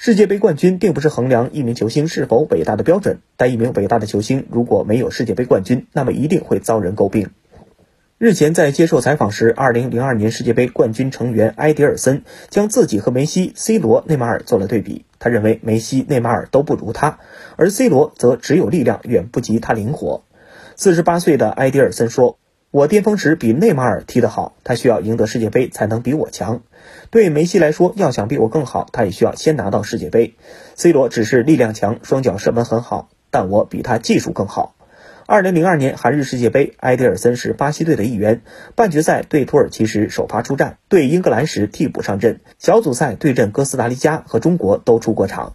世界杯冠军并不是衡量一名球星是否伟大的标准，但一名伟大的球星如果没有世界杯冠军，那么一定会遭人诟病。日前在接受采访时，2002年世界杯冠军成员埃迪尔森将自己和梅西、C 罗、内马尔做了对比。他认为梅西、内马尔都不如他，而 C 罗则只有力量，远不及他灵活。48岁的埃迪尔森说。我巅峰时比内马尔踢得好，他需要赢得世界杯才能比我强。对梅西来说，要想比我更好，他也需要先拿到世界杯。C 罗只是力量强，双脚射门很好，但我比他技术更好。二零零二年韩日世界杯，埃迪尔森是巴西队的一员。半决赛对土耳其时首发出战，对英格兰时替补上阵。小组赛对阵哥斯达黎加和中国都出过场。